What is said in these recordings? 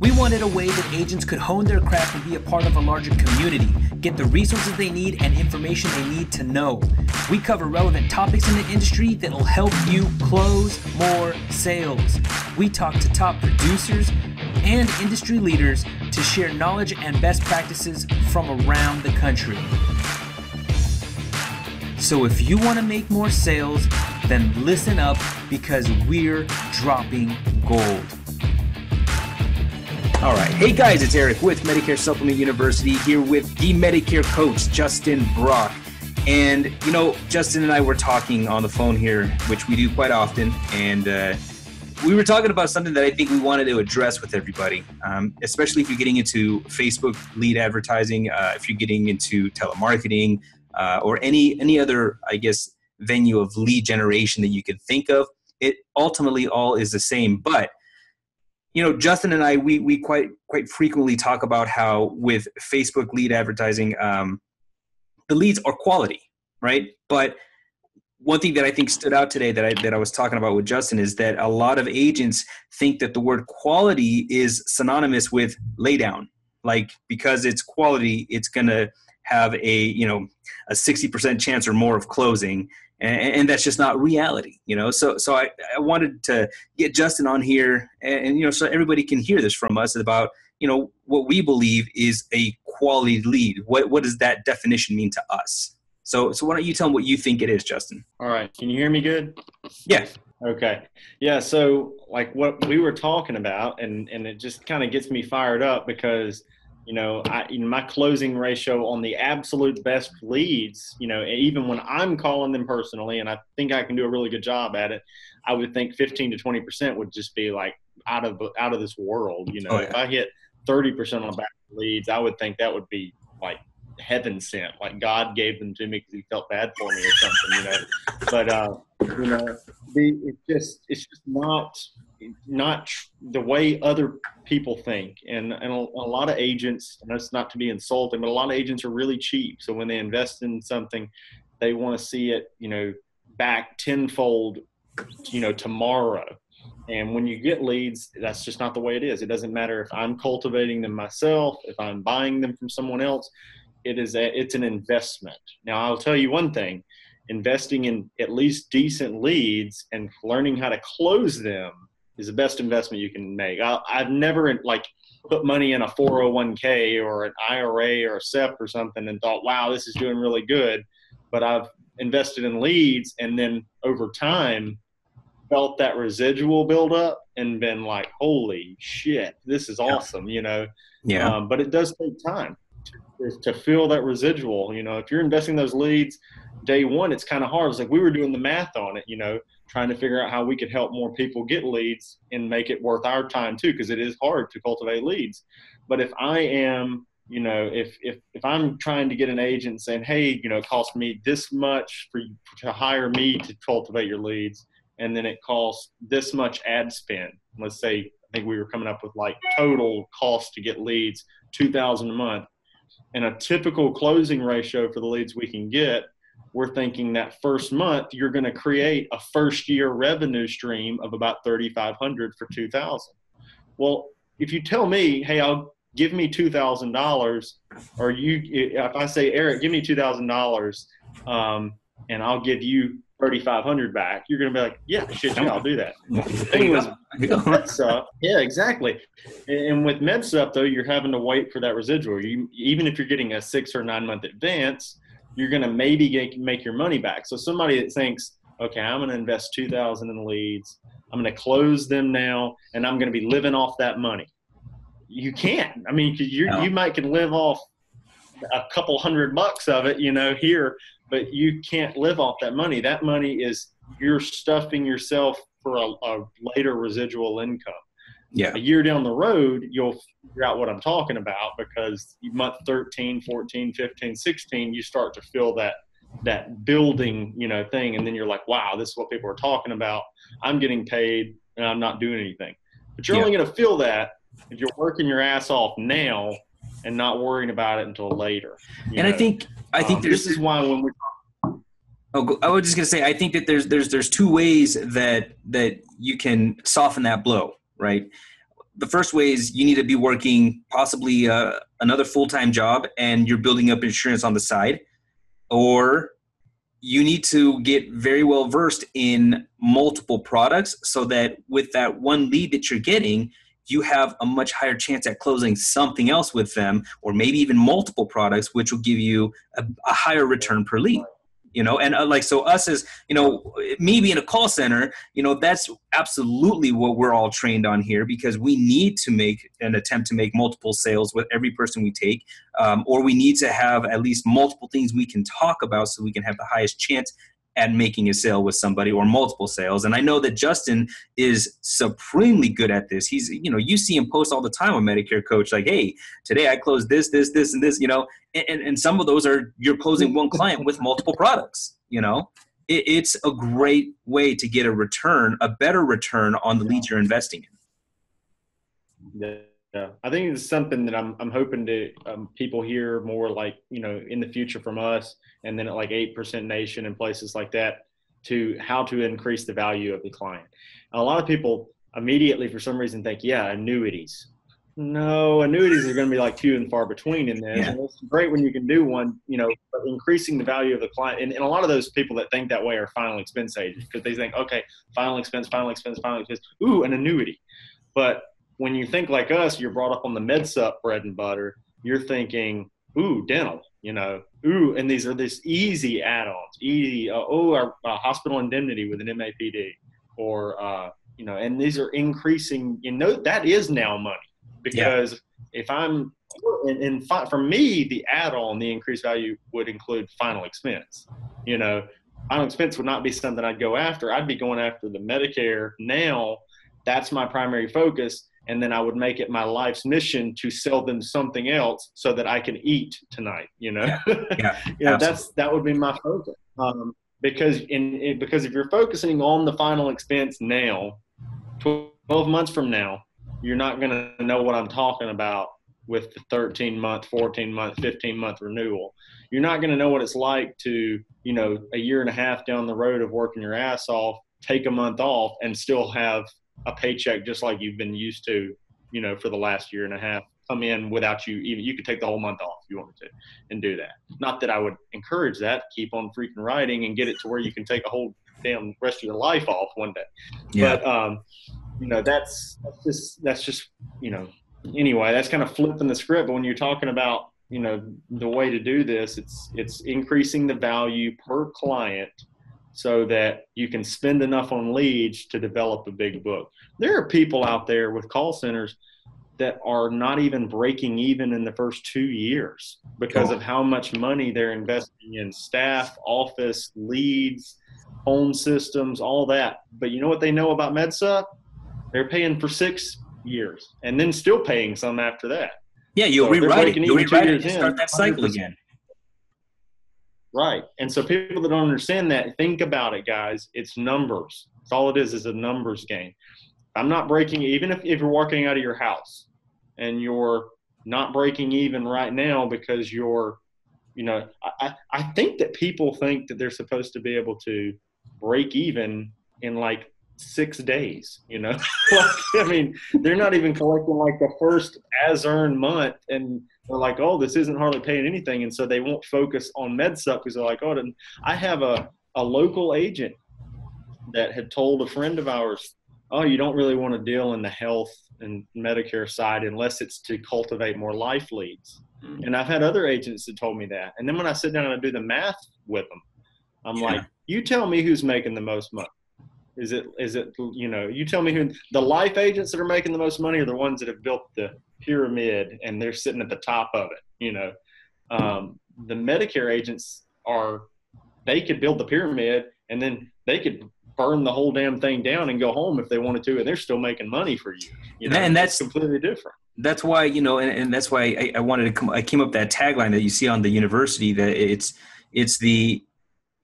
We wanted a way that agents could hone their craft and be a part of a larger community, get the resources they need and information they need to know. We cover relevant topics in the industry that will help you close more sales. We talk to top producers and industry leaders to share knowledge and best practices from around the country. So if you want to make more sales, then listen up because we're dropping gold. All right. Hey guys, it's Eric with Medicare Supplement University here with the Medicare coach, Justin Brock. And, you know, Justin and I were talking on the phone here, which we do quite often. And uh, we were talking about something that I think we wanted to address with everybody, um, especially if you're getting into Facebook lead advertising, uh, if you're getting into telemarketing, uh, or any any other, I guess, venue of lead generation that you can think of. It ultimately all is the same, but you know justin and i we, we quite quite frequently talk about how with facebook lead advertising um, the leads are quality right? But one thing that i think stood out today that I, that I was talking about with justin is that a lot of agents think that the word quality is synonymous with laydown. Like because it's quality it's going to have a you know a 60% chance or more of closing and, and, that's just not reality you know? So so I, I wanted to get justin on here and, and, you know so everybody can hear this from us about you know what we believe is a quality lead. What what does that definition mean to us? So so why don't you tell them what you think it is justin? All right. Can you hear me good? Yeah. Okay. Yeah so like what we were talking about and and it just kind of gets me fired up because you know, I, in my closing ratio on the absolute best leads, you know, even when I'm calling them personally, and I think I can do a really good job at it, I would think 15 to 20 percent would just be like out of out of this world. You know, oh, yeah. if I hit 30 percent on back leads, I would think that would be like heaven sent, like God gave them to me because He felt bad for me or something. You know, but uh, you know, the, it's just it's just not not the way other people think. And, and a, a lot of agents, and that's not to be insulting, but a lot of agents are really cheap. So when they invest in something, they want to see it, you know, back tenfold, you know, tomorrow. And when you get leads, that's just not the way it is. It doesn't matter if I'm cultivating them myself, if I'm buying them from someone else. It is a, it's an investment. Now I'll tell you one thing: investing in at least decent leads and learning how to close them is the best investment you can make. I, have never like put money in a 401k or an IRA or a SEP or something and thought, wow, this is doing really good. But I've invested in leads and then over time felt that residual build up and been like, holy shit, this is awesome, you know? Yeah. Um, but it does take time to, to feel that residual. You know, if you're investing those leads day one, it's kind of hard. It's like we were doing the math on it, you know, trying to figure out how we could help more people get leads and make it worth our time too because it is hard to cultivate leads. But if i am you know if if if i'm trying to get an agent saying hey you know it costs me this much for you to hire me to cultivate your leads and then it costs this much ad spend let's say i think we were coming up with like total cost to get leads 2000 a month. And a typical closing ratio for the leads we can get we're thinking that first month you're going to create a first year revenue stream of about 3500 for 2000 well if you tell me hey i'll give me $2000 or you if i say eric give me $2000 um, and i'll give you 3500 back you're going to be like yeah shit yeah, i'll do that. Anyways MedSup, yeah exactly. And with MedSup though you're having to wait for that residual. You, even if you're getting a six or nine month advance you're going to maybe get, make your money back. So somebody that thinks, okay, I'm going to invest 2000 in leads. I'm going to close them now and I'm going to be living off that money. You can't. I mean, you no. you might can live off a couple hundred bucks of it, you know, here, but you can't live off that money. That money is you're stuffing yourself for a, a later residual income yeah. a year down the road you'll figure out what i'm talking about because month 13 14 15 16 you start to feel that that building you know thing and then you're like wow this is what people are talking about i'm getting paid and i'm not doing anything but you're yeah. only going to feel that if you're working your ass off now and not worrying about it until later and know? i think i think um, this is why when we Oh, I was just gonna say, I think that there's there's there's two ways that that you can soften that blow right? the first way is you need to be working possibly uh, another full-time job and you're building up insurance on the side or you need to get very well versed in multiple products so that with that one lead that you're getting you have a much higher chance at closing something else with them or maybe even multiple products which will give you a, a higher return per lead you know and uh, like so us as you know me being a call center you know that's absolutely what we're all trained on here because we need to make an attempt to make multiple sales with every person we take um, or we need to have at least multiple things we can talk about so we can have the highest chance at making a sale with somebody or multiple sales. And I know that Justin is supremely good at this. He's, you know, you see him post all the time on Medicare Coach, like, hey, today I closed this, this, this, and this, you know, and, and some of those are you're closing one client with multiple products, you know. It, it's a great way to get a return, a better return on the leads you're investing in. Yeah. I think it's something that I'm I'm hoping to um, people hear more like you know in the future from us, and then at like eight percent nation and places like that to how to increase the value of the client. A lot of people immediately for some reason think, yeah, annuities. No, annuities are going to be like few and far between in this. Yeah. And it's great when you can do one, you know, but increasing the value of the client. And, and a lot of those people that think that way are final expense agents because they think, okay, final expense, final expense, final expense. Ooh, an annuity. But when you think like us, you're brought up on the MedSup bread and butter. You're thinking, ooh, dental, you know, ooh, and these are this easy add-ons, easy. Uh, oh, our uh, hospital indemnity with an MAPD, or uh, you know, and these are increasing. You know, that is now money because yeah. if I'm and, and fi- for me, the add-on, the increased value would include final expense. You know, final expense would not be something I'd go after. I'd be going after the Medicare now. That's my primary focus and then I would make it my life's mission to sell them something else so that I can eat tonight. You know, yeah, yeah you know that's that would be my focus. Um, because in, in, because if you're focusing on the final expense now, 12 months from now, you're not going to know what I'm talking about with the 13 month, 14 month, 15 month renewal. You're not going to know what it's like to, you know, a year and a half down the road of working your ass off, take a month off and still have a paycheck just like you've been used to, you know, for the last year and a half come in without you even you could take the whole month off if you wanted to and do that. Not that I would encourage that. Keep on freaking writing and get it to where you can take a whole damn rest of your life off one day. Yeah. But um, you know, that's that's just that's just you know anyway, that's kind of flipping the script. But when you're talking about you know the way to do this, it's it's increasing the value per client so that you can spend enough on leads to develop a big book. There are people out there with call centers that are not even breaking even in the first two years because oh. of how much money they're investing in staff, office, leads, home systems, all that. But you know what they know about MedSup? They're paying for six years and then still paying some after that. Yeah, you'll so rewrite it. You'll rewrite it. Start that cycle again. Right. And so people that don't understand that, think about it, guys. It's numbers. It's all it is is a numbers game. I'm not breaking even if, if you're walking out of your house and you're not breaking even right now because you're you know, I, I think that people think that they're supposed to be able to break even in like six days, you know? like, I mean, they're not even collecting like the first as earned month and they're like, oh, this isn't hardly paying anything. And so they won't focus on MedSup because they're like, oh, and I have a, a local agent that had told a friend of ours, oh, you don't really want to deal in the health and Medicare side unless it's to cultivate more life leads. Mm-hmm. And I've had other agents that told me that. And then when I sit down and I do the math with them, I'm yeah. like, you tell me who's making the most money. Is it is it you know you tell me who the life agents that are making the most money are the ones that have built the pyramid and they're sitting at the top of it. You know, um, the Medicare agents are they could build the pyramid and then they could burn the whole damn thing down and go home if they wanted to, and they're still making money for you. you know? And that's completely different. That's why you know, and, and that's why I, I, wanted to come. I came up that tagline that you see on the university that it's it's the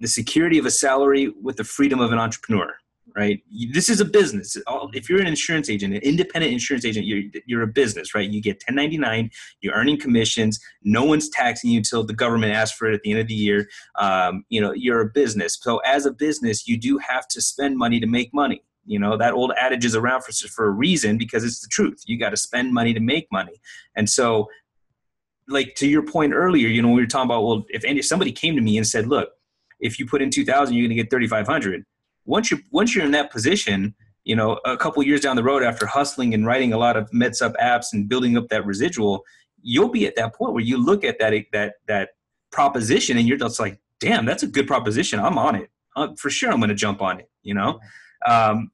the security of a salary with the freedom of an entrepreneur right? This is a business. If you're an insurance agent, an independent insurance agent, you're, you're a business, right? You get 1099, you're earning commissions. No one's taxing you until the government asks for it at the end of the year. Um, you know, you're a business. So as a business, you do have to spend money to make money. You know, that old adage is around for, for a reason because it's the truth. You got to spend money to make money. And so, like to your point earlier, you know, we were talking about, well, if, any, if somebody came to me and said, look, if you put in 2000, you're going to get 3,500. Once you're, once you're in that position, you know, a couple years down the road after hustling and writing a lot of MedSup apps and building up that residual, you'll be at that point where you look at that, that, that proposition and you're just like, damn, that's a good proposition. I'm on it. Uh, for sure. I'm going to jump on it, you know? Um,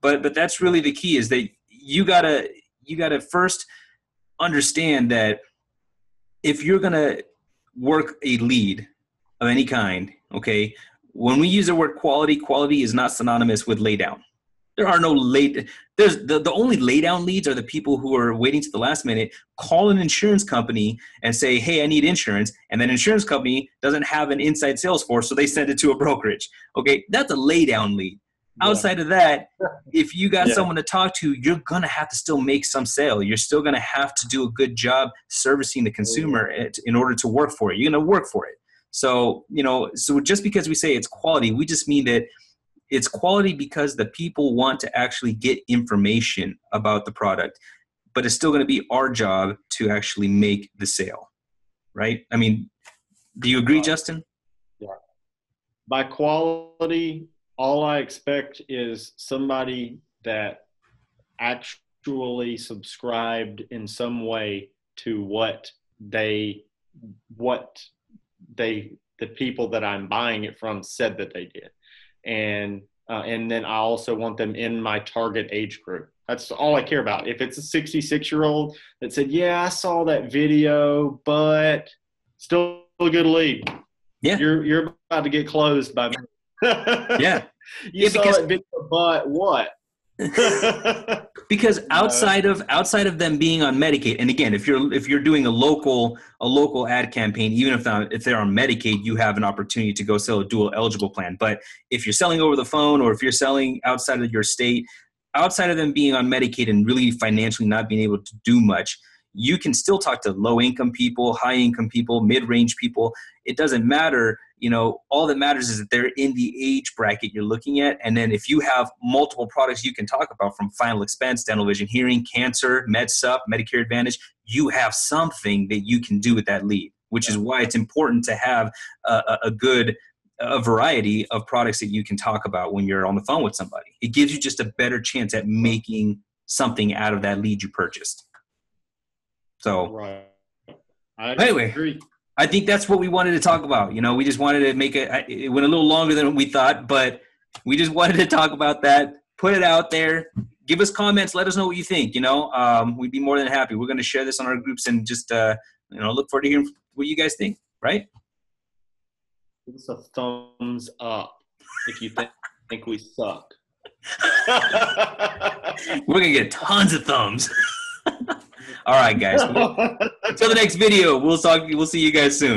but, but that's really the key is that you gotta, you gotta first understand that if you're to work a lead of any kind, okay, when we use the word quality, quality is not synonymous with lay down. There are no late. There's the, the only lay down leads are the people who are waiting to the last minute, call an insurance company and say, "Hey, I need insurance," and then insurance company doesn't have an inside sales force, so they send it to a brokerage. Okay, that's a lay down lead. Yeah. Outside of that, if you got yeah. someone to talk to, you're gonna have to still make some sale. You're still gonna have to do a good job servicing the consumer in order to work for it. You're gonna work for it. So you know, so just because we say it's quality, we just mean that it's quality because the people want to actually get information about the product but it's still going to be our job to actually make the sale right? I mean do you agree uh, justin? yeah. By quality all i expect is somebody that actually subscribed in some way to what they what they the people that i'm buying it from said that they did and uh, and then I also want them in my target age group. That's all I care about. If it's a 66 year old that said, "Yeah, I saw that video, but still a good lead," yeah, you're you're about to get closed by me. yeah, you yeah, saw because, that video, but what? because outside of outside of them being on Medicaid, and again, if you're if you're doing a local a local ad campaign, even if they're, if they're on Medicaid, you have an opportunity to go sell a dual eligible plan. But if you're selling over the phone or if you're selling outside of your state, outside of them being on Medicaid and really financially not being able to do much, you can still talk to low income people, high income people, mid range people. It doesn't matter you know all that matters is that they're in the age bracket you're looking at. And then if you have multiple products you can talk about from final expense dental vision hearing cancer medsup medicare advantage you have something that you can do with that lead which is why it's important to have a, a good a variety of products that you can talk about when you're on the phone with somebody. It gives you just a better chance at making something out of that lead you purchased so right I anyway agree. I think that's what we wanted to talk about. You know, we just wanted to make it. It went a little longer than we thought, but we just wanted to talk about that. Put it out there. Give us comments. Let us know what you think. You know, um, we'd be more than happy. We're going to share this on our groups and just uh, you know look forward to hearing what you guys think. Right? Give us a thumbs up if you think, think we suck. We're gonna get tons of thumbs. All right, guys. Until the next video, we'll talk. We'll see you guys soon.